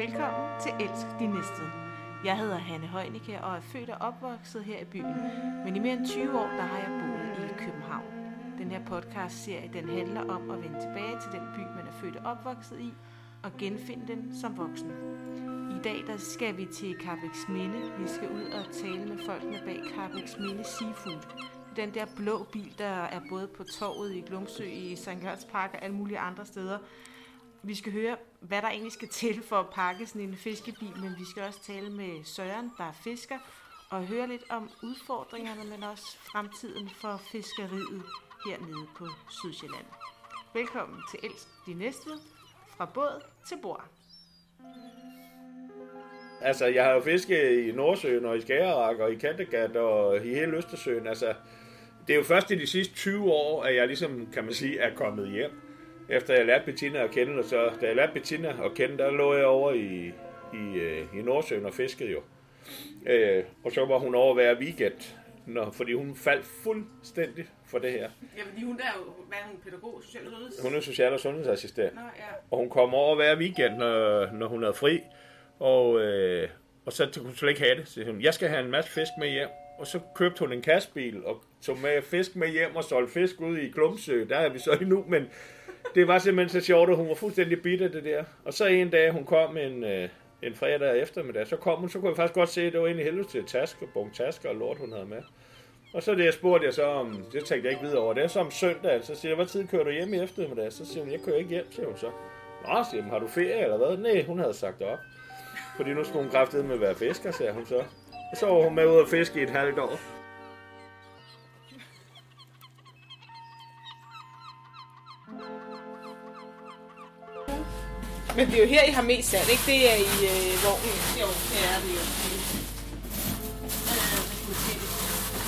Velkommen til Elsk din næste. Jeg hedder Hanne Højnicke og er født og opvokset her i byen. Men i mere end 20 år, der har jeg boet i København. Den her podcast-serie, den handler om at vende tilbage til den by, man er født og opvokset i, og genfinde den som voksen. I dag der skal vi til Carbex Minde. Vi skal ud og tale med folkene bag Carbex Minde Seafood. Den der blå bil, der er både på torvet i Glumsø, i St. Jørgens Park og alle mulige andre steder. Vi skal høre, hvad der egentlig skal til for at pakke sådan en fiskebil, men vi skal også tale med Søren, der er fisker, og høre lidt om udfordringerne, men også fremtiden for fiskeriet hernede på Sydsjælland. Velkommen til Elsk de næste, fra båd til bord. Altså, jeg har jo fisket i Nordsøen og i Skagerrak og i Kattegat og i hele Østersøen. Altså, det er jo først i de sidste 20 år, at jeg ligesom, kan man sige, er kommet hjem. Efter jeg lærte Bettina at kende, og så, da jeg lærte Bettina at kende, der lå jeg over i, i, øh, i Nordsøen og fiskede jo. Øh, og så var hun over hver weekend, når, fordi hun faldt fuldstændig for det her. Ja, fordi hun der er jo, hvad er hun, pædagog, social sundheds? Hun er social- og sundhedsassistent. Nå, ja. Og hun kom over hver weekend, når, når hun havde fri. Og, øh, og så kunne hun slet ikke have det. Så hun, jeg skal have en masse fisk med hjem. Og så købte hun en kastbil og tog med fisk med hjem og solgte fisk ud i Glumsø. Der er vi så endnu, men det var simpelthen så sjovt, at hun var fuldstændig bitter det der. Og så en dag, hun kom en, øh, en fredag eftermiddag, så kom hun, så kunne jeg faktisk godt se, at det var egentlig helvede til taske, bunke tasker og lort, hun havde med. Og så det, jeg spurgte jeg så om, det tænkte jeg ikke videre over, det er så om søndag, så siger jeg, hvad tid kører du hjem i eftermiddag? Så siger hun, jeg kører ikke hjem, siger hun så. Nå, siger hun, har du ferie eller hvad? Nej, hun havde sagt op. Fordi nu skulle hun kraftede med at være fisker, sagde hun så. Og så var hun med ud og fiske i et halvt år. Men det er jo her, I har mest salg, ikke? Det er i øh, vognen. Jo, det er det jo.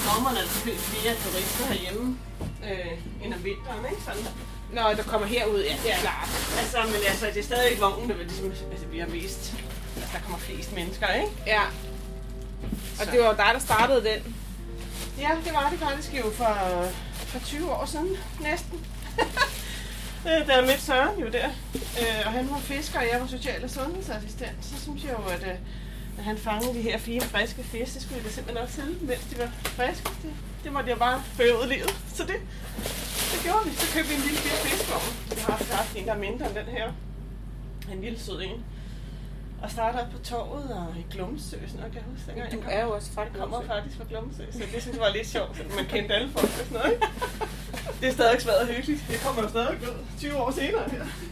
Sommeren er der flere turister herhjemme øh, end om vinteren, ikke? Sådan. Nå, der kommer herud, ja, Ja. klart. Altså, men altså, det er stadig vognen, der ligesom, altså, vi har mest, der kommer flest mennesker, ikke? Ja. Og Så. det var jo dig, der startede den. Ja, det var det faktisk jo for, for 20 år siden, næsten. Øh, Der mødte Søren jo der, øh, og han var fisker, og jeg var social- og sundhedsassistent. Så synes jeg jo, at, øh, at han fangede de her fire friske fisk, det skulle jeg da simpelthen også til, mens de var friske. Det, det måtte jeg bare føre ud livet. Så det, det gjorde vi. Så købte vi en lille fire fiskvogn. Vi har også haft en, der er mindre end den her. En lille sød en. Og startede op på torvet og i Glumsø, sådan noget, kan jeg huske. dengang Du jeg kom. er jo også fra Jeg kommer Glumsø. faktisk fra Glumsø, så det synes jeg var lidt sjovt, at man kendte alle folk og sådan noget. Det er stadig svært hyggeligt. Det kommer jo stadig ud 20 år senere.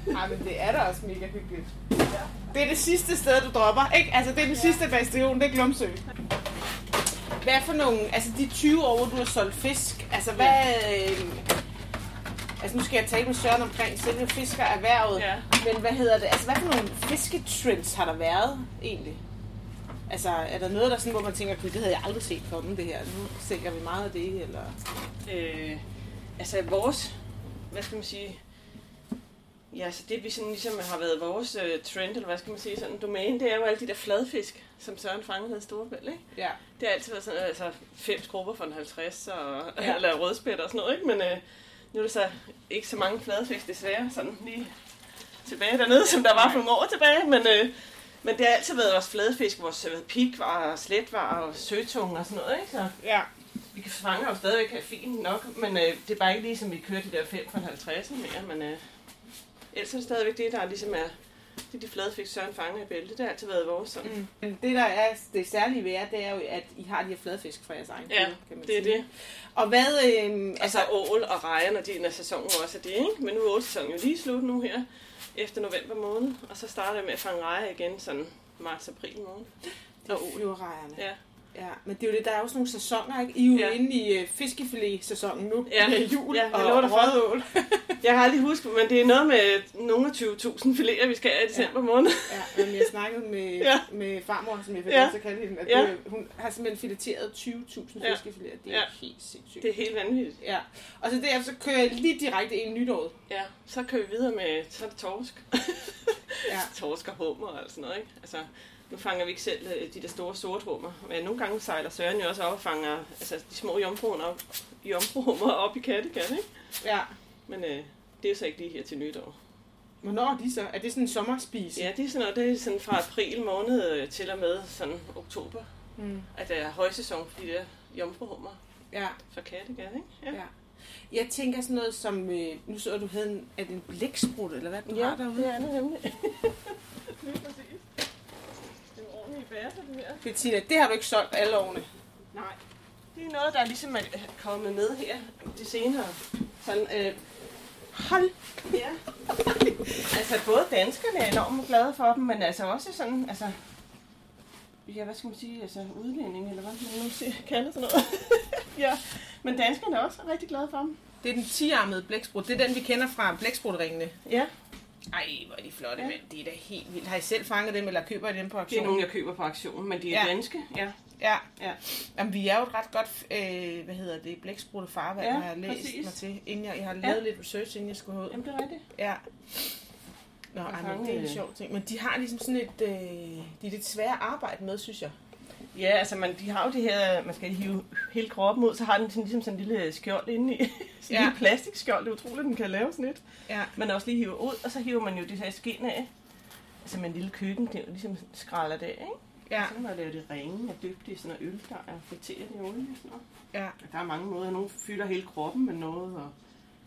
Nej, men det er da også mega hyggeligt. Det er det sidste sted, du dropper, ikke? Altså, det er den sidste bastion, det er Glumsø. Hvad for nogle, altså de 20 år, hvor du har solgt fisk, altså hvad... Øh, altså nu skal jeg tale med Søren omkring selve fiskererhvervet, Ja. men hvad hedder det, altså hvad for nogle fisketrends har der været egentlig? Altså, er der noget, der sådan, hvor man tænker, "Gud, det havde jeg aldrig set komme, det her. Nu sælger vi meget af det, eller... Øh, altså vores, hvad skal man sige, ja, altså det vi sådan ligesom har været vores øh, trend, eller hvad skal man sige, sådan domæne, det er jo alle de der fladfisk, som Søren fangede i Storebælt, ikke? Ja. Det har altid været sådan, altså fem skrubber for en 50, og, Ja. eller rødspætter og sådan noget, ikke? Men øh, nu er det så ikke så mange fladfisk, desværre, sådan lige tilbage dernede, som der var for nogle år tilbage, men, øh, men det har altid været vores fladfisk, vores øh, pikvar, sletvar og søtunge og sådan noget, ikke? Så Ja. Vi kan fange jo stadigvæk have fint nok, men øh, det er bare ikke ligesom, vi kører de der 5 for en 50 mere, men øh, ellers er det stadigvæk det, der ligesom er, det er de fladfisk, Søren fanger i bæltet. Det har altid været vores sådan. Mm. Det, der er det særlige ved jer, det er jo, at I har de her fladfisk fra jeres egen Ja, kilde, kan man det er sige. det. Og hvad, øh, Altså ål og rejer, når de når sæsonen også er det, ikke? Men nu er ålsæsonen jo lige slut nu her, efter november måned, og så starter jeg med at fange rejer igen sådan marts-april måned. det er flyverejerne. Ja. Ja, men det er jo det, der er jo sådan nogle sæsoner, ikke? I er jo Ja. inde i uh, fiskefilet-sæsonen nu, Ja. med jul Ja, jeg og rødål. Jeg har aldrig husket, men det er noget med nogle af 20.000 fileter, vi skal have i december måned. ja, men jeg snakkede med, ja. Ja. med farmor, som jeg fik Ja. ja. til at kalde hende, at Ja. det, hun har simpelthen fileteret 20.000 Ja. fiskefileter. Det er Ja. helt sindssygt. Det er helt vanvittigt. Ja, og så derefter så kører jeg lige direkte ind i nytåret. Ja, så kører vi videre med, så er det torsk. Ja. torsk og hummer og sådan noget, ikke? Altså, nu fanger vi ikke selv øh, de der store sorthummer, men nogle gange sejler Søren jo også op og fanger altså, de små jomfruer op, jomfruhummer op i Kattegat, ikke? Ja. Men øh, det er jo så ikke lige her til nytår. Hvornår er de så? Er det sådan en sommerspis? Ja, det er sådan noget, det er sådan fra april måned øh, til og med sådan oktober, Mm. at det er højsæson for de der jomfruhummer ja. fra Kattegat, ikke? ja. Jeg tænker sådan noget som, øh, nu så du havde en, er det en blæksprut, eller hvad du har derude? det er det nemlig. Lige præcis. Det er en bærse, det her. Bettina, det har du ikke solgt alle årene. Nej. Det er noget, der ligesom er kommet med her de senere. Sådan, øh, Hold! ja. altså, både danskerne er enormt glade for dem, men altså også sådan, altså, ja, hvad skal man sige, altså udlænding, eller hvad man nu siger, kalder sådan noget. ja, men danskerne er også rigtig glade for dem. Det er den 10-armede blæksprut. Det er den, vi kender fra blæksprutringene. Ja, Ej, hvor er de flotte, Ja. ja. mand. Det er da helt vildt. Har I selv fanget dem, eller køber I dem på det aktion? er nogle, jeg køber på aktion, men de er Ja. ja. danske. Ja, Ja. ja. Jamen, vi er jo et ret godt, øh, hvad hedder det, blæksprutte farvand, Ja, har jeg læst præcis. mig til, inden jeg, jeg har lavet lidt research, inden jeg skulle herud. Jamen, det er rigtigt. Ja. Nå, ej, men det er en sjov ting. Men de har ligesom sådan et, øh, de er lidt svære at arbejde med, synes jeg. Ja, altså man, de har jo det her, man skal hive hele kroppen ud, så har den sådan, ligesom sådan en lille skjold inde i. sådan en Ja. lille plastikskjold, det er utroligt, den kan lave sådan et. Ja. Man også lige hiver ud, og så hiver man jo det her skin af. Altså med en lille køkken, det er jo ligesom skræller det af, ikke? Ja. Så kan man lave det ringe og dybe det i sådan noget øl, der er friteret i olie og sådan noget. Ja. Og Der er mange måder. Nogle fylder hele kroppen med noget, og,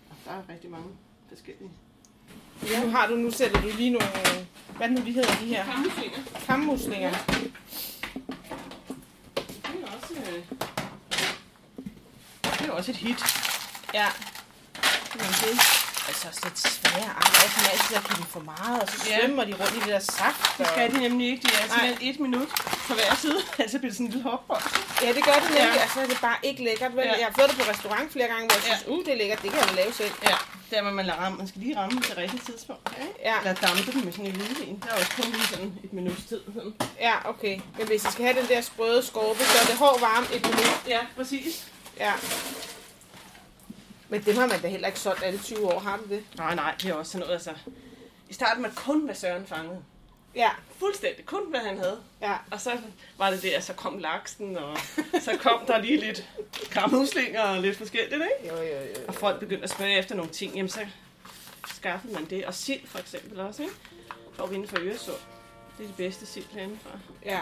og der er rigtig mange forskellige. Nu har du, nu sætter du lige nogle, hvad det nu, de hedder, de her kammuslinger. Det er også, øh, det er også et hit. Ja. Men det altså så det svære arbejde, som altid at dem for meget, og så Ja. svømmer de rundt i det der saft. Det skal de nemlig ikke. De er Nej. simpelthen et minut på hver side. Altså bliver det sådan en lille hopbold. Ja, det gør det nemlig, Ja. og så er det bare ikke lækkert. Vel? Ja. Jeg har fået det på restaurant flere gange, hvor jeg Ja. synes, uh, det er lækkert, det kan jeg da lave selv. Ja, der må man ramme. Man skal lige ramme det rigtige tidspunkt. Okay? Ja, Eller dampe dem med sådan en hvidvin. Der er også kun lige sådan et minuts tid. Sådan. ja, okay. Men hvis I skal have den der sprøde skorpe, så er det hård varme et minut. Ja, præcis. Ja. Men dem har man da heller ikke solgt alle 20 år, har du det? Nej, nej, det er også sådan noget, altså... I starten var det kun, hvad Søren fangede. Ja, Fuldstændig. Kun, hvad han havde. ja. Og så var det der, så kom laksen, og så kom der lige lidt kramhuslinger og lidt forskelligt, ikke? Jo, jo, jo. Og folk begyndte at spørge efter nogle ting, jamen så skaffede man det. Og sild for eksempel også, ikke? For vinde for Øresund. Det er de bedste sild herindefra. Ja.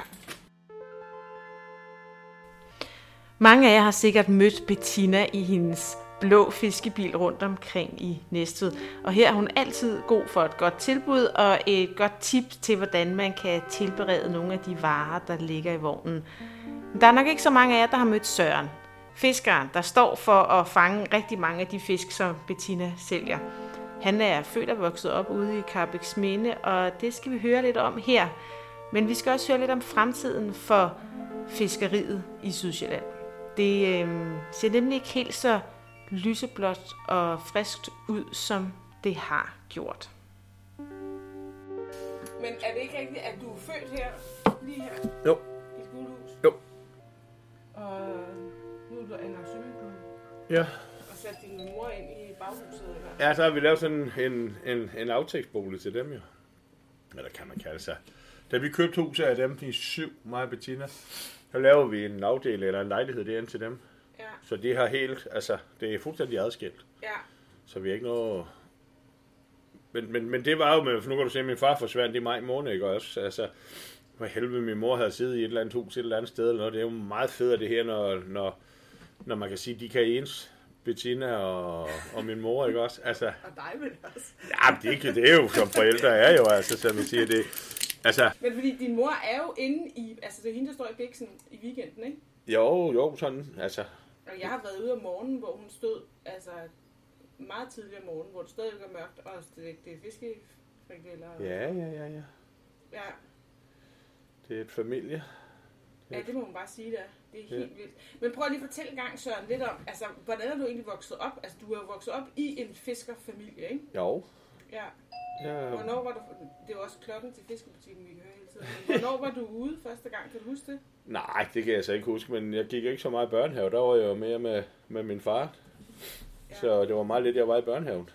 Mange af jer har sikkert mødt Bettina i hendes blå fiskebil rundt omkring i Næstved. Og her er hun altid god for et godt tilbud og et godt tip til, hvordan man kan tilberede nogle af de varer, der ligger i vognen. Men der er nok ikke så mange af jer, der har mødt Søren. Fiskeren, der står for at fange rigtig mange af de fisk, som Bettina sælger. Han er født og vokset op ude i Carbex Minde, og det skal vi høre lidt om her. Men vi skal også høre lidt om fremtiden for fiskeriet i Sydsjælland. Det øh, ser nemlig ikke helt så lyseblåt og friskt ud, som det har gjort. Men er det ikke rigtigt, at du er født her, lige her, Jo. i skolehus? Jo. Og nu er du anlagt swimmingpool, Ja. og sat din mor ind i baghuset, eller? Ja, så har vi lavet sådan en, en, en aftægtsbolig til dem jo. Eller kan man kalde sig. Da vi købte huset af dem i syv, mig og Bettina, så laver vi en afdeling eller en lejlighed derinde til dem. Ja, Så det har helt, altså, det er fuldstændig adskilt. ja. Så vi har ikke noget... Men, men, men det var jo med, for nu kan du se, at min far forsvandt i maj måned, ikke også? Altså, for helvede, min mor havde siddet i et eller andet hus et eller andet sted, eller noget. Det er jo meget fedt det her, når, når, når man kan sige, de kan ens. Bettina og, og min mor, ikke også? Altså, Og dig vel også. ja, det, er ikke- det er jo som forældre er jo, altså, som vi siger det. Altså, Men fordi din mor er jo inde i, altså det er hende, der står i biksen i weekenden, ikke? jo, jo, sådan, altså, Og jeg har været ude om morgenen, hvor hun stod, altså meget tidligere om morgenen, hvor det stadig er mørkt, og det, det er fiskefrikadeller. ja, ja, ja, ja. ja. Det er et familie. Ja, det må man bare sige, der. Det er Ja. helt vildt. Men prøv lige at fortælle en gang, Søren, lidt om, altså, hvordan er du egentlig vokset op? Altså, du er jo vokset op i en fiskerfamilie, ikke? Jo. Ja. Ja, Hvornår var du... Det jo også klokken til fiskebutikken, vi kan høre hele tiden. Men Hvornår var du ude første gang? Kan du huske det? Nej, det kan jeg så ikke huske, men jeg gik ikke så meget i børnehave. Der var jeg jo mere med, med min far. Ja. Så det var meget lidt, jeg var i børnehaven.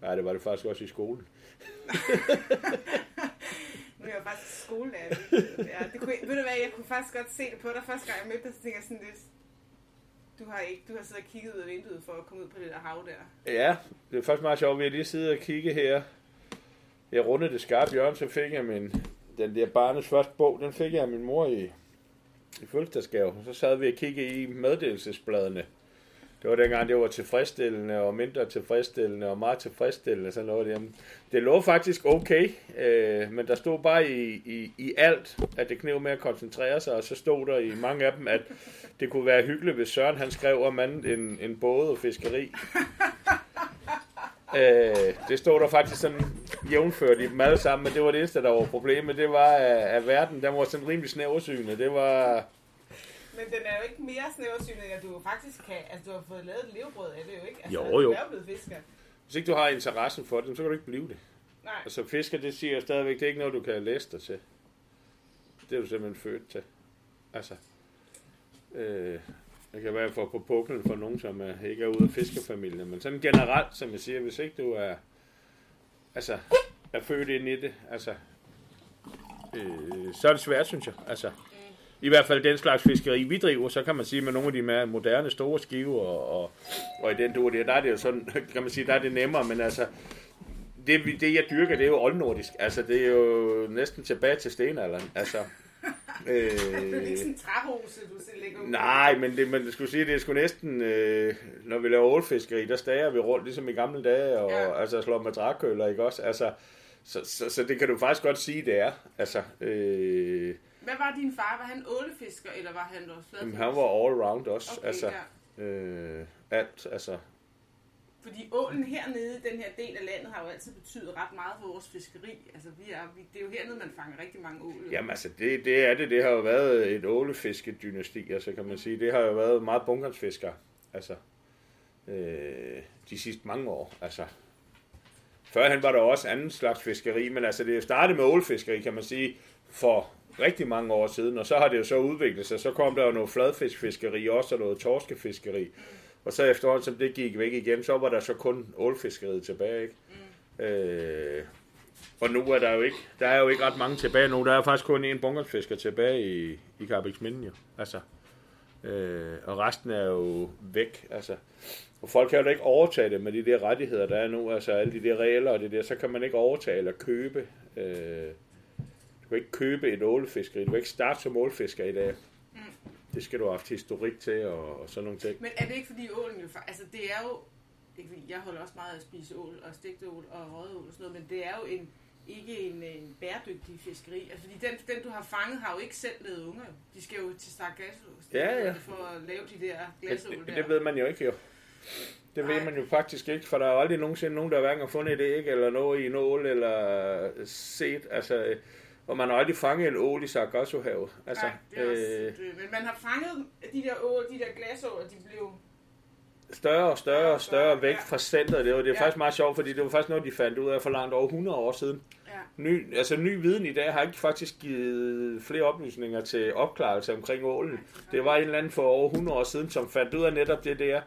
Nej, det var det faktisk også i skolen. Nu er jeg faktisk skolelærer. Ja, det kunne, ved du hvad, jeg kunne faktisk godt se det på dig første gang, jeg mødte dig, så tænkte jeg sådan lidt... Du har ikke, du har siddet og kigget ud af vinduet for at komme ud på det der hav der. Ja, det er faktisk meget sjovt. Vi har lige siddet og kigge her. jeg rundede det skarpe hjørne, så fik jeg min, den der barnets første bog, den fik jeg af min mor i, i fødselsdagsgave. Så sad vi og kiggede i meddelelsesbladene. Det var dengang, det var tilfredsstillende og mindre tilfredsstillende og meget tilfredsstillende. Sådan noget. Jamen, det lå faktisk okay, øh, men der stod bare i, i, i alt, at det knev med at koncentrere sig, og så stod der i mange af dem, at det kunne være hyggeligt, hvis Søren han skrev om en, en båd og fiskeri. Øh, det stod der faktisk sådan jævnført i dem alle sammen, men det var det eneste, der var problemet. Det var, at, at verden den var sådan rimelig snæversynet. Det var... Men den er jo ikke mere snæversynet, end at du faktisk kan... Altså, du har fået lavet et levebrød af det jo, ikke? Altså, Jo, Du jo. er blevet fisker. Hvis ikke du har interessen for det, så kan du ikke blive det. Nej. Altså fisker, det siger jeg stadigvæk, det er ikke noget, du kan læse dig til. Det er du simpelthen født til. Altså, øh, det kan være for på puklen for nogen, som er, ikke er ude af fiskerfamilien, men sådan generelt, som jeg siger, hvis ikke du er, altså, er født ind i det, altså, øh, så er det svært, synes jeg. Altså, i hvert fald den slags fiskeri, vi driver, så kan man sige med nogle af de mere moderne store skiver, og, og, og i den du der, der er det jo sådan, kan man sige, der er det nemmere, men altså, det, det jeg dyrker, det er jo oldnordisk. Altså, det er jo næsten tilbage til stenalderen. Altså, Det er ikke øh, sådan en træhose, du selv lægger ud. nej, men det, man skulle sige, det er sgu næsten, øh, når vi laver ålfiskeri, der stager vi rundt, ligesom i gamle dage, og ja. altså slår med trækøller, ikke også? Altså, så, så, så, det kan du faktisk godt sige, det er. Altså, øh, Hvad var din far? Var han ålefisker, eller var han også jamen, fladfisker? han var all round også. Okay, altså, ja. øh, alt, altså, Fordi ålen hernede, den her del af landet, har jo altid betydet ret meget for vores fiskeri. Altså, vi er, vi, det er jo hernede, man fanger rigtig mange ål. Jamen altså, det, det er det. Det har jo været et ålefiskedynasti, altså kan man sige. Det har jo været meget bunkersfiskere, altså, øh, de sidste mange år, altså. Førhen var der også anden slags fiskeri, men altså det startede med ålfiskeri, kan man sige, for rigtig mange år siden, og så har det jo så udviklet sig. Så kom der jo noget fladfiskfiskeri også, og noget torskefiskeri. Og så efterhånden, som det gik væk igen, så var der så kun ålfiskeriet tilbage, ikke? Mm. Øh, og nu er der jo ikke, der er jo ikke ret mange tilbage nu. Der er faktisk kun en bunkersfisker tilbage i, i jo. Altså, øh, og resten er jo væk. Altså, og folk kan jo ikke overtage det med de der rettigheder, der er nu. Altså alle de der regler og det der, så kan man ikke overtage eller købe. Øh, du kan ikke købe et ålefiskeri. Du kan ikke starte som ålfisker i dag. Det skal du have haft historik til og, og sådan nogle ting. Men er det ikke fordi ålen jo... Altså, det er jo... Det ikke fordi, jeg holder også meget af at spise ål og stegte ål og røget ål og sådan noget, men det er jo en, ikke en, en bæredygtig fiskeri. Altså, fordi den, den, du har fanget, har jo ikke selv lavet unger. De skal jo til start glasål Ja, ja. for at lave de der glasål Det, der. det ved man jo ikke jo. Det ved man jo faktisk ikke, for der er aldrig nogensinde nogen, der hverken har fundet et æg eller noget i en ål, eller set, altså, og man har aldrig fanget en ål i Sargassohavet. Altså, Nej, det er også, øh, det, men man har fanget de der ål, de der glasål, og de blev... større og større og større væk Ja. fra centret. Det var, det er Ja. faktisk meget sjovt, fordi det var faktisk noget, de fandt ud af for langt over 100 år siden. Ja. Ny, altså ny viden i dag har ikke faktisk givet flere oplysninger til opklarelse omkring ålen. Det var en eller anden for over 100 år siden, som fandt ud af netop det der,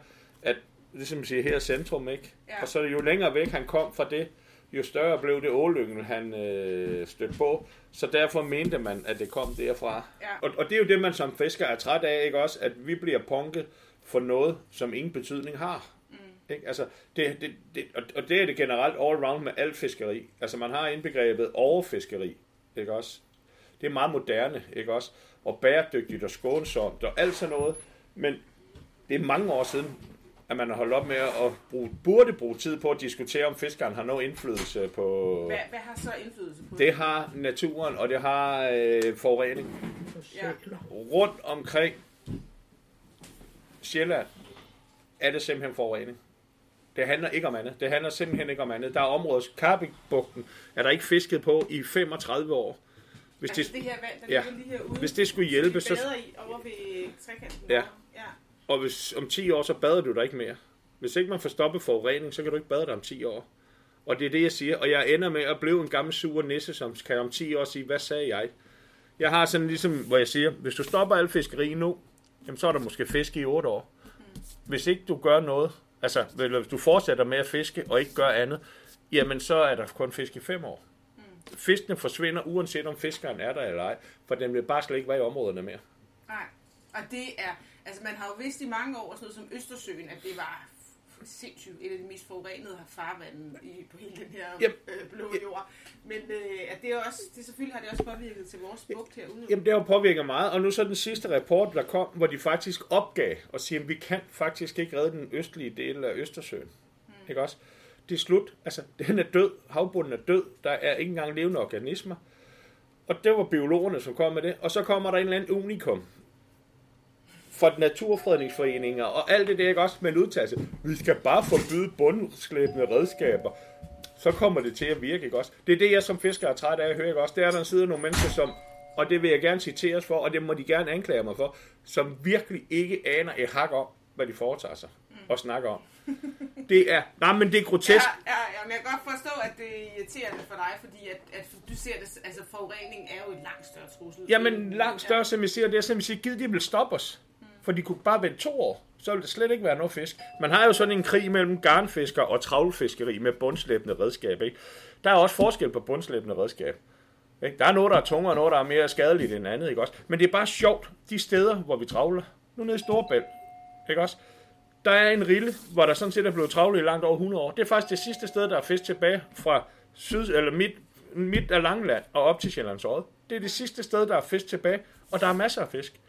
at ligesom siger, her er centrum, ikke? Ja. Og så jo længere væk han kom fra det, jo større blev det ålyngel, han øh, stødte på. Så derfor mente man, at det kom derfra. Ja. Og, og det er jo det, man som fisker er træt af, ikke også? At vi bliver punket for noget, som ingen betydning har. Mm. Ikke? Altså, det, det, det, og, og det er det generelt all round med alt fiskeri. Altså, man har indbegrebet overfiskeri, ikke også? Det er meget moderne, ikke også? Og bæredygtigt og skånsomt og alt sådan noget. Men det er mange år siden, at man har holdt op med at bruge, burde bruge tid på at diskutere, om fiskeren har noget indflydelse på... Hvad, hvad har så indflydelse på Det har naturen, og det har øh, forurening. Ja. Rundt omkring Sjælland er det simpelthen forurening. Det handler ikke om andet. Det handler simpelthen ikke om andet. Der er området, Karbikbugten, er der ikke fisket på i 35 år. Hvis Altså det, det her vand, der ja. ligger lige herude, hvis det skulle hjælpe, vi så, bader i over ved trekanten. Ja og hvis, om 10 år, så bader du der ikke mere. Hvis ikke man får stoppet forurening, så kan du ikke bade der om 10 år. Og det er det, jeg siger. Og jeg ender med at blive en gammel sur nisse, som kan om 10 år sige, hvad sagde jeg? Jeg har sådan ligesom, hvor jeg siger, hvis du stopper al fiskeri nu, jamen så er der måske fisk i 8 år. Hvis ikke du gør noget, altså hvis du fortsætter med at fiske og ikke gør andet, jamen så er der kun fisk i 5 år. Fiskene forsvinder, uanset om fiskeren er der eller ej, for den vil bare slet ikke være i områderne mere. Nej, og det er, altså man har jo vidst i mange år, sådan noget som Østersøen, at det var sindssygt et af de mest forurenede farvande i, på hele den her Jamen, øh, blå jord. Men øh, at det er også, det selvfølgelig har det også påvirket til vores bugt herude. Jamen, det har påvirket meget, og nu så den sidste rapport, der kom, hvor de faktisk opgav og siger, at vi kan faktisk ikke redde den østlige del af Østersøen. Mm. Ikke også? Det er slut. Altså, den er død. Havbunden er død. Der er ikke engang levende organismer. Og det var biologerne, som kom med det. Og så kommer der en eller anden unikum fra naturfredningsforeninger og alt det der, ikke også med en udtalelse. Vi skal bare forbyde bundslæbende redskaber. Så kommer det til at virke, ikke også? Det er det, jeg som fisker er træt af at høre, ikke også? Det er, der sidder nogle mennesker, som, og det vil jeg gerne citeres for, og det må de gerne anklage mig for, som virkelig ikke aner et hak om, hvad de foretager sig og snakker om. Det er, nej, men det er grotesk. Ja, ja, ja, men jeg kan godt forstå, at det er irriterende for dig, fordi at, at du ser det, altså forurening er jo et langt større trussel. Jamen, langt større, som jeg siger, det er som jeg siger, givet de vil stoppe os. For de kunne bare vente to år, så ville det slet ikke være noget fisk. Man har jo sådan en krig mellem garnfisker og travlfiskeri med bundslæbende redskab. Ikke? Der er også forskel på bundslæbende redskab. Ikke? Der er noget, der er tungere, og noget, der er mere skadeligt end andet. Ikke også? Men det er bare sjovt, de steder, hvor vi travler. Nu nede i Storebælt, Ikke også? Der er en rille, hvor der sådan set er blevet travlet i langt over 100 år. Det er faktisk det sidste sted, der er fisk tilbage fra syd, eller midt, midt af Langland og op til Sjællands Odde. Det er det sidste sted, der er fisk tilbage, og der er masser af fisk.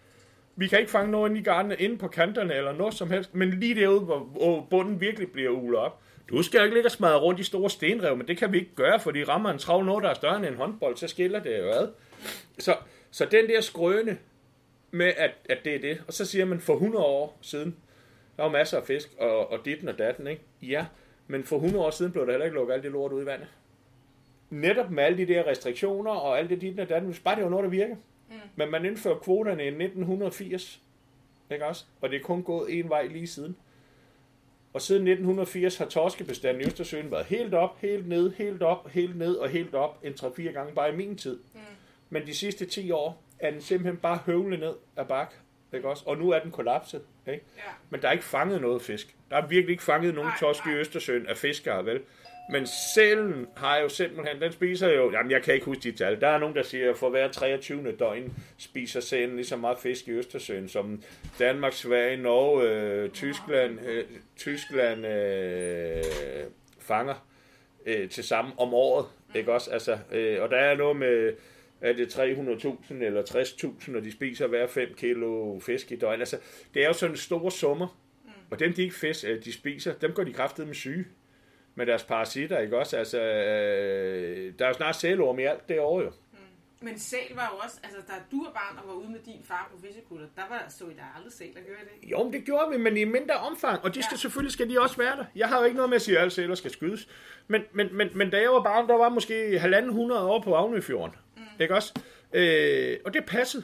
Vi kan ikke fange noget inde i garnene, inde på kanterne eller noget som helst, men lige derude, hvor, hvor bunden virkelig bliver ulet op. Du skal ikke ligge og smadre rundt i store stenrev, men det kan vi ikke gøre, fordi rammer en travl noget, der er større end en håndbold, så skiller det jo ad. Så, så den der skrøne med, at, at det er det, og så siger man for 100 år siden, der var masser af fisk, og, og ditten og datten, ikke? Ja, men for 100 år siden blev der heller ikke lukket alt det lort ud i vandet. Netop med alle de der restriktioner og alt det ditten og datten, hvis bare det var noget, der virker. Mm. Men man indførte kvoterne i 1980, ikke også? Og det er kun gået en vej lige siden. Og siden 1980 har torskebestanden i Østersøen været helt op, helt ned, helt op, helt ned og helt op en 3-4 gange bare i min tid. Mm. Men de sidste 10 år er den simpelthen bare høvlet ned af bak. Ikke også? Og nu er den kollapset. Ikke? Ja. Men der er ikke fanget noget fisk. Der er virkelig ikke fanget nogen torsk i. Østersøen af fiskere, vel? Men sælen har jo simpelthen, den spiser jo, jamen jeg kan ikke huske de tal, der er nogen, der siger, at for hver 23. døgn spiser sælen lige så meget fisk i Østersøen, som Danmark, Sverige, Norge, øh, Tyskland, øh, Tyskland øh, fanger øh, til sammen om året, ikke også? Altså, øh, og der er noget med, er det 300.000 eller 60.000, og de spiser hver 5 kilo fisk i døgn. Altså, det er jo sådan store summer, og dem de ikke fisk, øh, de spiser, dem går de kraftet med syge med deres parasitter, ikke også? Altså, øh, der er jo snart sælorm i alt det år jo. Men sæl var jo også, altså da du var barn og var ude med din far på fiskekutter, der var så I der aldrig sæler, gjorde det? Jo, men det gjorde vi, men i mindre omfang, og de skal, Ja. selvfølgelig skal de også være der. Jeg har jo ikke noget med at sige, at alle sæler skal skydes. Men, men, men, men da jeg var barn, der var måske halvanden hundrede år på Avnøfjorden. Ikke også? Øh, og det passede.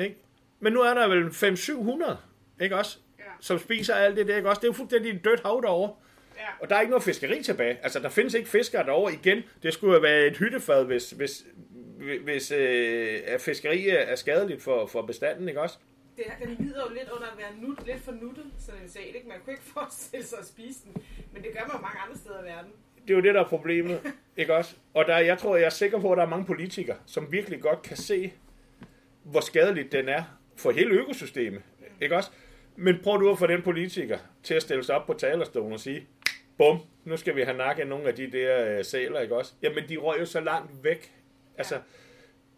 Ikke? Men nu er der vel 500-700, ikke også? Ja. Som spiser alt det der, ikke også? Det er jo fuldstændig et dødt hav derovre. Ja. Og der er ikke noget fiskeri tilbage. Altså, der findes ikke fiskere derovre igen. Det skulle jo være et hyttefad, hvis, hvis, hvis øh, fiskeri er skadeligt for, for bestanden, ikke også? Det, den lider jo lidt under at være nut, lidt for nuttet, sådan en sæl, ikke? Man kunne ikke forestille sig at spise den, men det gør man mange andre steder i verden. Det er jo det, der er problemet, ikke også? Og der, jeg tror, jeg er sikker på, at der er mange politikere, som virkelig godt kan se, hvor skadeligt den er for hele økosystemet, ikke også? Men prøv du at få den politiker til at stille sig op på talerstolen og sige, bum, nu skal vi have nakket nogle af de der øh, sæler, ikke også? Jamen, de røg jo så langt væk. Altså,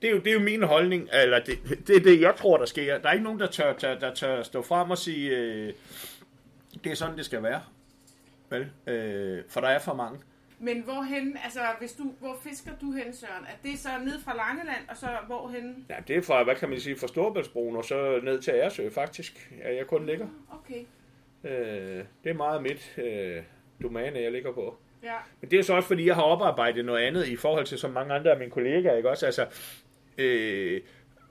det er jo, det er jo min holdning, eller det, det er det, jeg tror, der sker. Der er ikke nogen, der tør, der, der tør stå frem og sige, øh, det er sådan, det skal være. Vel? Øh, for der er for mange. Men hvorhen, altså hvis du, hvor fisker du hen, Søren? Er det så ned fra Langeland, og så hvorhen? Ja, det er fra, hvad kan man sige, fra Storbæltsbroen og så ned til Æresø, faktisk. Ja, jeg kun ligger. Okay, Øh, det er meget mit øh, domæne, jeg ligger på. ja. Men det er så også, fordi jeg har oparbejdet noget andet i forhold til så mange andre af mine kollegaer, ikke også? Altså, øh,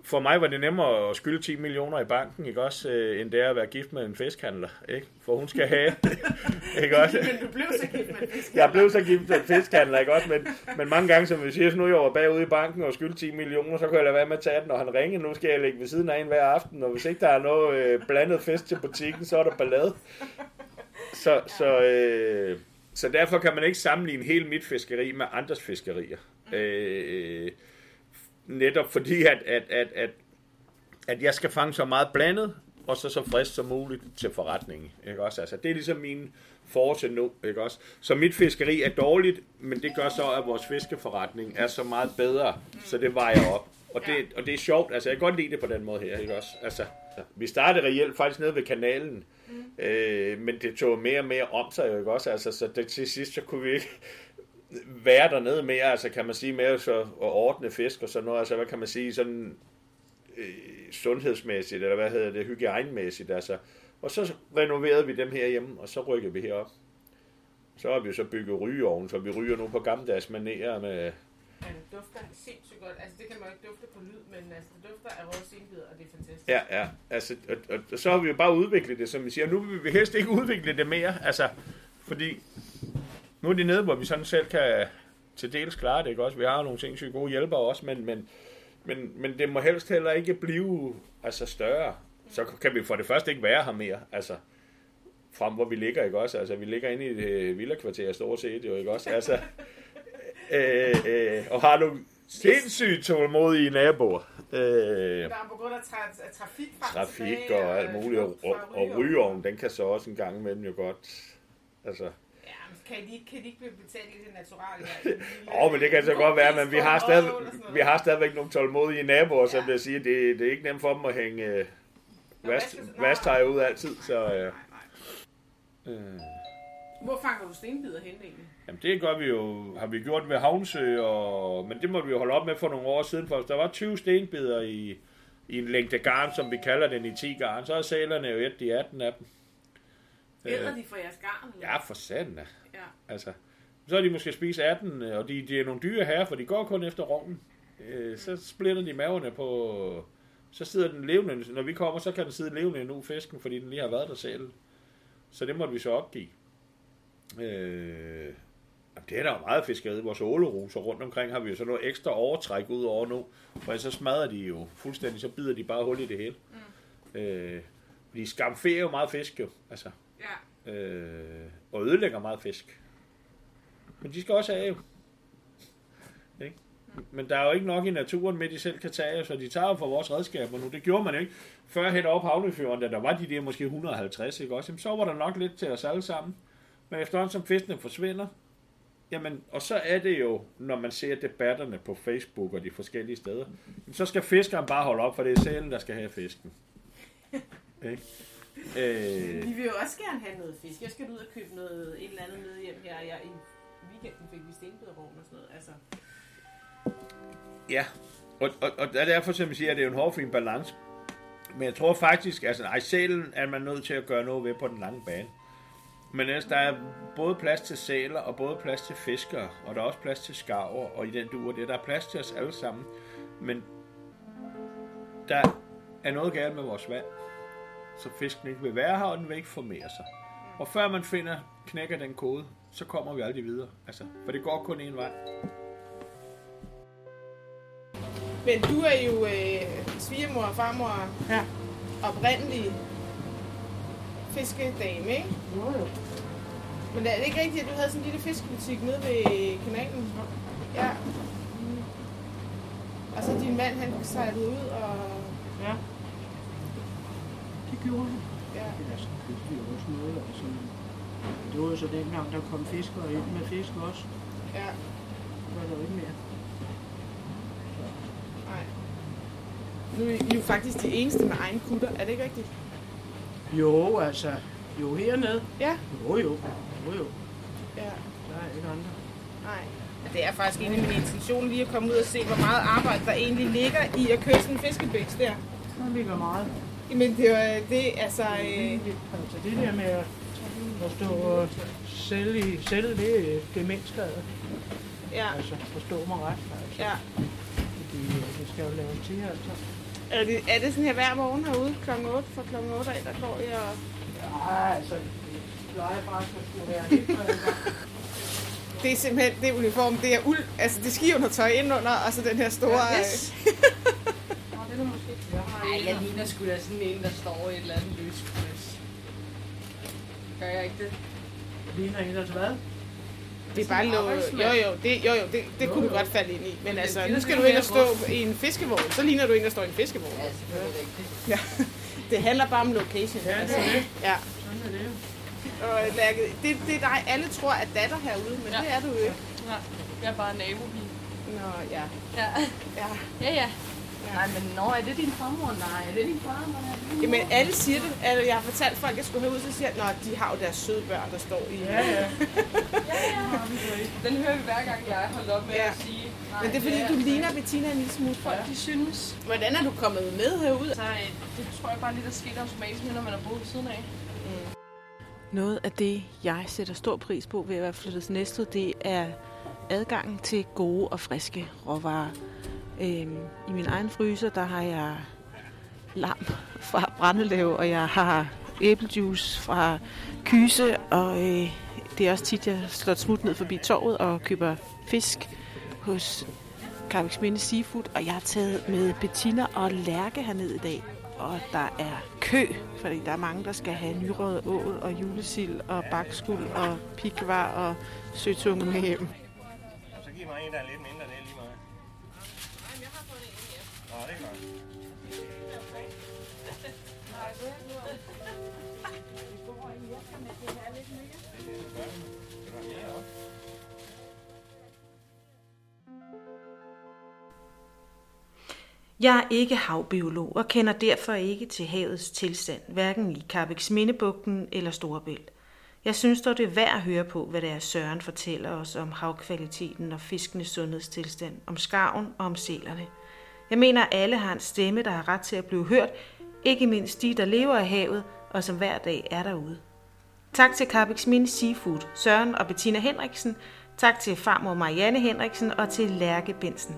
for mig var det nemmere at skylde 10 millioner i banken, ikke også, øh, end det er at være gift med en fiskhandler, ikke? For hun skal have, ikke også? Men du blev så gift med en fisk. Jeg blev så gift med en fiskhandler, ikke også? Men, men mange gange, som vi siger, så nu jeg var bagud i banken og skylde 10 millioner, så kunne jeg lade være med at tage den, og han ringer, nu skal jeg ligge ved siden af en hver aften, og hvis ikke der er noget øh, blandet fisk til butikken, så er der ballade. Så, så, øh, så derfor kan man ikke sammenligne hele mit fiskeri med andres fiskerier. Øh, netop fordi, at, at, at, at, at jeg skal fange så meget blandet, og så så frisk som muligt til forretningen. Ikke også? Altså, det er ligesom min force nu, ikke også? Så mit fiskeri er dårligt, men det gør så, at vores fiskeforretning er så meget bedre, så det vejer op. Og det, og det er sjovt, altså jeg kan godt lide det på den måde her, ikke også? Altså, vi startede reelt faktisk nede ved kanalen, mm. øh, men det tog mere og mere om sig jo, ikke også? Altså, så det, til sidst, så kunne vi ikke være dernede mere, altså kan man sige, med så, at ordne fisk og sådan noget, altså hvad kan man sige, sådan øh, sundhedsmæssigt, eller hvad hedder det, hygiejnemæssigt, altså. Og så renoverede vi dem her hjemme, og så rykkede vi herop. Så har vi jo så bygget rygeovn, så vi ryger nu på gammeldags manerer med... Ja, det dufter sindssygt godt. Altså, det kan man jo ikke dufte på lyd, men altså, det dufter af senbider, og det er fantastisk. Ja, ja. Altså, og, og, og, så har vi jo bare udviklet det, som vi siger. Nu vil vi helst ikke udvikle det mere, altså, fordi nu er de nede, hvor vi sådan selv kan til dels klare det, ikke også? Vi har nogle sindssygt gode hjælpere også, men, men, men, men det må helst heller ikke blive altså, større. Så kan vi for det første ikke være her mere, altså frem hvor vi ligger, ikke også? Altså, vi ligger inde i et villakvarter stort set, jo, ikke også? Altså, øh, øh, og har nogle sindssygt tålmodige naboer. Øh, Der er på grund af tra- af trafik trafik og alt muligt, og, og, og rygeovnen, den kan så også en gang imellem jo godt, altså, kan de, kan de ikke blive betalt i det naturale? Åh, oh, men det kan så godt være, men vi har, stadig, vi har stadigvæk nogle tålmodige naboer, som Ja. vil sige, det, det er ikke nemt for dem at hænge øh, vaskes- vasktøj ud altid, så øh, øh, Hvor fanger du stenbider hen egentlig? jamen det gør vi jo, har vi gjort ved Havnsø, og, men det måtte vi jo holde op med for nogle år siden, for der var 20 stenbider i, i en længde garn, som vi kalder den i 10 garn, så er sælerne jo et de 18 af dem. Æder de for jeres garn? eller? Ja, for satan da. ja. Altså, så er de måske spise 18, og de, de er nogle dyre herrer, for de går kun efter rognen. Øh, så splitter de maverne på... Så sidder den levende, når vi kommer, så kan den sidde levende nu fisken, fordi den lige har været der selv. Så det måtte vi så opgive. Øh, jamen, det er der jo meget fiskeri. Vores åleruser rundt omkring har vi jo så noget ekstra overtræk ud over nu. For så smadrer de jo fuldstændig, så bider de bare hul i det hele. Mm. Øh, de skamferer jo meget fisk jo, altså. Ja. Øh, og ødelægger meget fisk. Men de skal også have jo. Ikke? Men der er jo ikke nok i naturen med, de selv kan tage, så de tager for vores redskaber nu. Det gjorde man jo ikke. Før hen op Havnefjorden, da der var de der måske 150, ikke også? Jamen, så var der nok lidt til os alle sammen. Men efterhånden som fiskene forsvinder, jamen, og så er det jo, når man ser debatterne på Facebook og de forskellige steder, så skal fiskeren bare holde op, for det er sælen, der skal have fisken. Ikke? Øh, Vi vil jo også gerne have noget fisk. Jeg skal ud og købe noget, et eller andet med hjem her. Jeg, I weekenden fik vi stenbidervogn og sådan noget. Altså, Ja, og, og, og derfor som jeg siger, at det er en hårfin balance. Men jeg tror faktisk, altså ej, sælen er man nødt til at gøre noget ved på den lange bane. Men ellers, der er både plads til sæler, og både plads til fiskere, og der er også plads til skarver, og i den duer det, der er plads til os alle sammen. Men der er noget galt med vores vand, så fisken ikke vil være her, og den vil ikke formere sig. Og før man finder, knækker den kode, så kommer vi aldrig videre. Altså, for det går kun én vej. Men du er jo øh, svigermor og farmor Ja. oprindelig fiskedame, ikke? Jo, jo. Men er det ikke rigtigt, at du havde sådan en lille fiskebutik nede ved kanalen? Ja. Og så din mand, han sejlede ud og... Ja. Det gjorde han. Ja. Ellers så købte vi også noget. Altså. Det var jo så dengang, der kom fiskere ind med fisk også. Ja. Det var der jo ikke mere. Nej. Nu er I jo faktisk de eneste med egen kutter, er det ikke rigtigt? Jo, altså. Jo, hernede. Ja. Jo, jo. Jo, jo. Ja. Der er ikke andre. Nej. Det er faktisk en af mine intentioner lige at komme ud og se, hvor meget arbejde der egentlig ligger i at købe sådan en fiskebæks der. Der ligger meget. Men det er jo- det, altså... Øh, Altså det der med at, at stå og sælge, sælge det, det er mindskrevet. ja, Altså forstå mig ret. Altså. ja. Fordi øh, det skal jo laves til, altså. Er det, er det sådan her hver morgen herude kl. 8 fra kl. 8 af, der går I og... Ja, altså, det at skulle være en gang. Det er simpelthen, det uniform, det er uld, altså det skiver noget tøj ind under, og så den her store... Ja, yes. Nå, det er det måske. Jeg har Ej, jeg ligner sgu da sådan en, der står i et eller andet løsplads. Gør jeg ikke det? Ligner en, der til hvad? det er bare lå... Jo, jo, det, jo, jo, det, det Jo, kunne du jo. godt falde ind i. Men Men altså, nu skal du ind og stå i en fiskevogn. Så ligner du en, der står i en fiskevogn. Ja, selvfølgelig rigtigt. Ja. det handler bare om location. Ja, det er det. Ja. Sådan er det jo. Og Lærke, det, det er dig, alle tror er datter herude, men Ja. det er du jo ikke. Nej, jeg er bare nabopige. Nå, ja. Ja. ja. Ja, ja. Nej, men nå, er det din farmor? Nej, er det din far? Nej. Jamen, alle siger det. Altså, jeg har fortalt folk, at jeg skulle herud, så siger jeg, at de har jo deres søde børn, der står i. Ja, ja. Den hører vi hver gang, jeg er holdt op med Ja. at sige. Nej, Men det er fordi, du ligner Bettina en lille smule. Folk, de synes. Hvordan er du kommet med herud? Så øh, det tror jeg bare lige, der skete automatisk, når man har boet ved siden af. Noget af det, jeg sætter stor pris på ved at være flyttet til Næstved, det er adgangen til gode og friske råvarer. Øhm, I min egen fryser, der har jeg lam fra Brændelæv, og jeg har æblejuice fra Kyse, og øh, det er også tit, jeg slår smut ned forbi torvet og køber fisk hos Carviksminde Seafood, og jeg har taget med Bettina og Lærke herned i dag. Og der er kø, fordi der er mange, der skal have nyrød ål og julesild og bakskuld og pikvar og søtunge med hjem. Så giv mig en, der er lidt mindre, det Jeg er ikke havbiolog og kender derfor ikke til havets tilstand, hverken i Carbex Mindebugten eller Storebælt. Jeg synes dog, det er værd at høre på, hvad det er Søren fortæller os om havkvaliteten og fiskenes sundhedstilstand, om skarven og om sælerne. Jeg mener, at alle har en stemme, der har ret til at blive hørt, ikke mindst de, der lever af havet og som hver dag er derude. Tak til Carbex Minde Seafood, Søren og Bettina Henriksen. Tak til farmor Marianne Henriksen og til Lærke Bensen.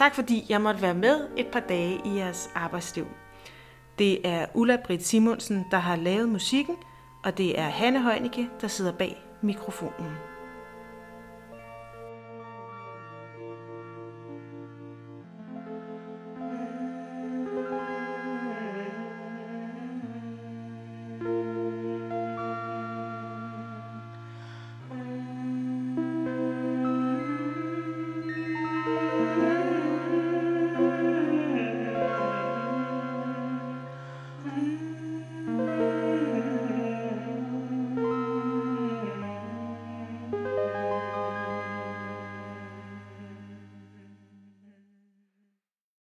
Tak fordi jeg måtte være med et par dage i jeres arbejdsliv. Det er Ulla Britt Simonsen, der har lavet musikken, og det er Hanne Heunicke, der sidder bag mikrofonen.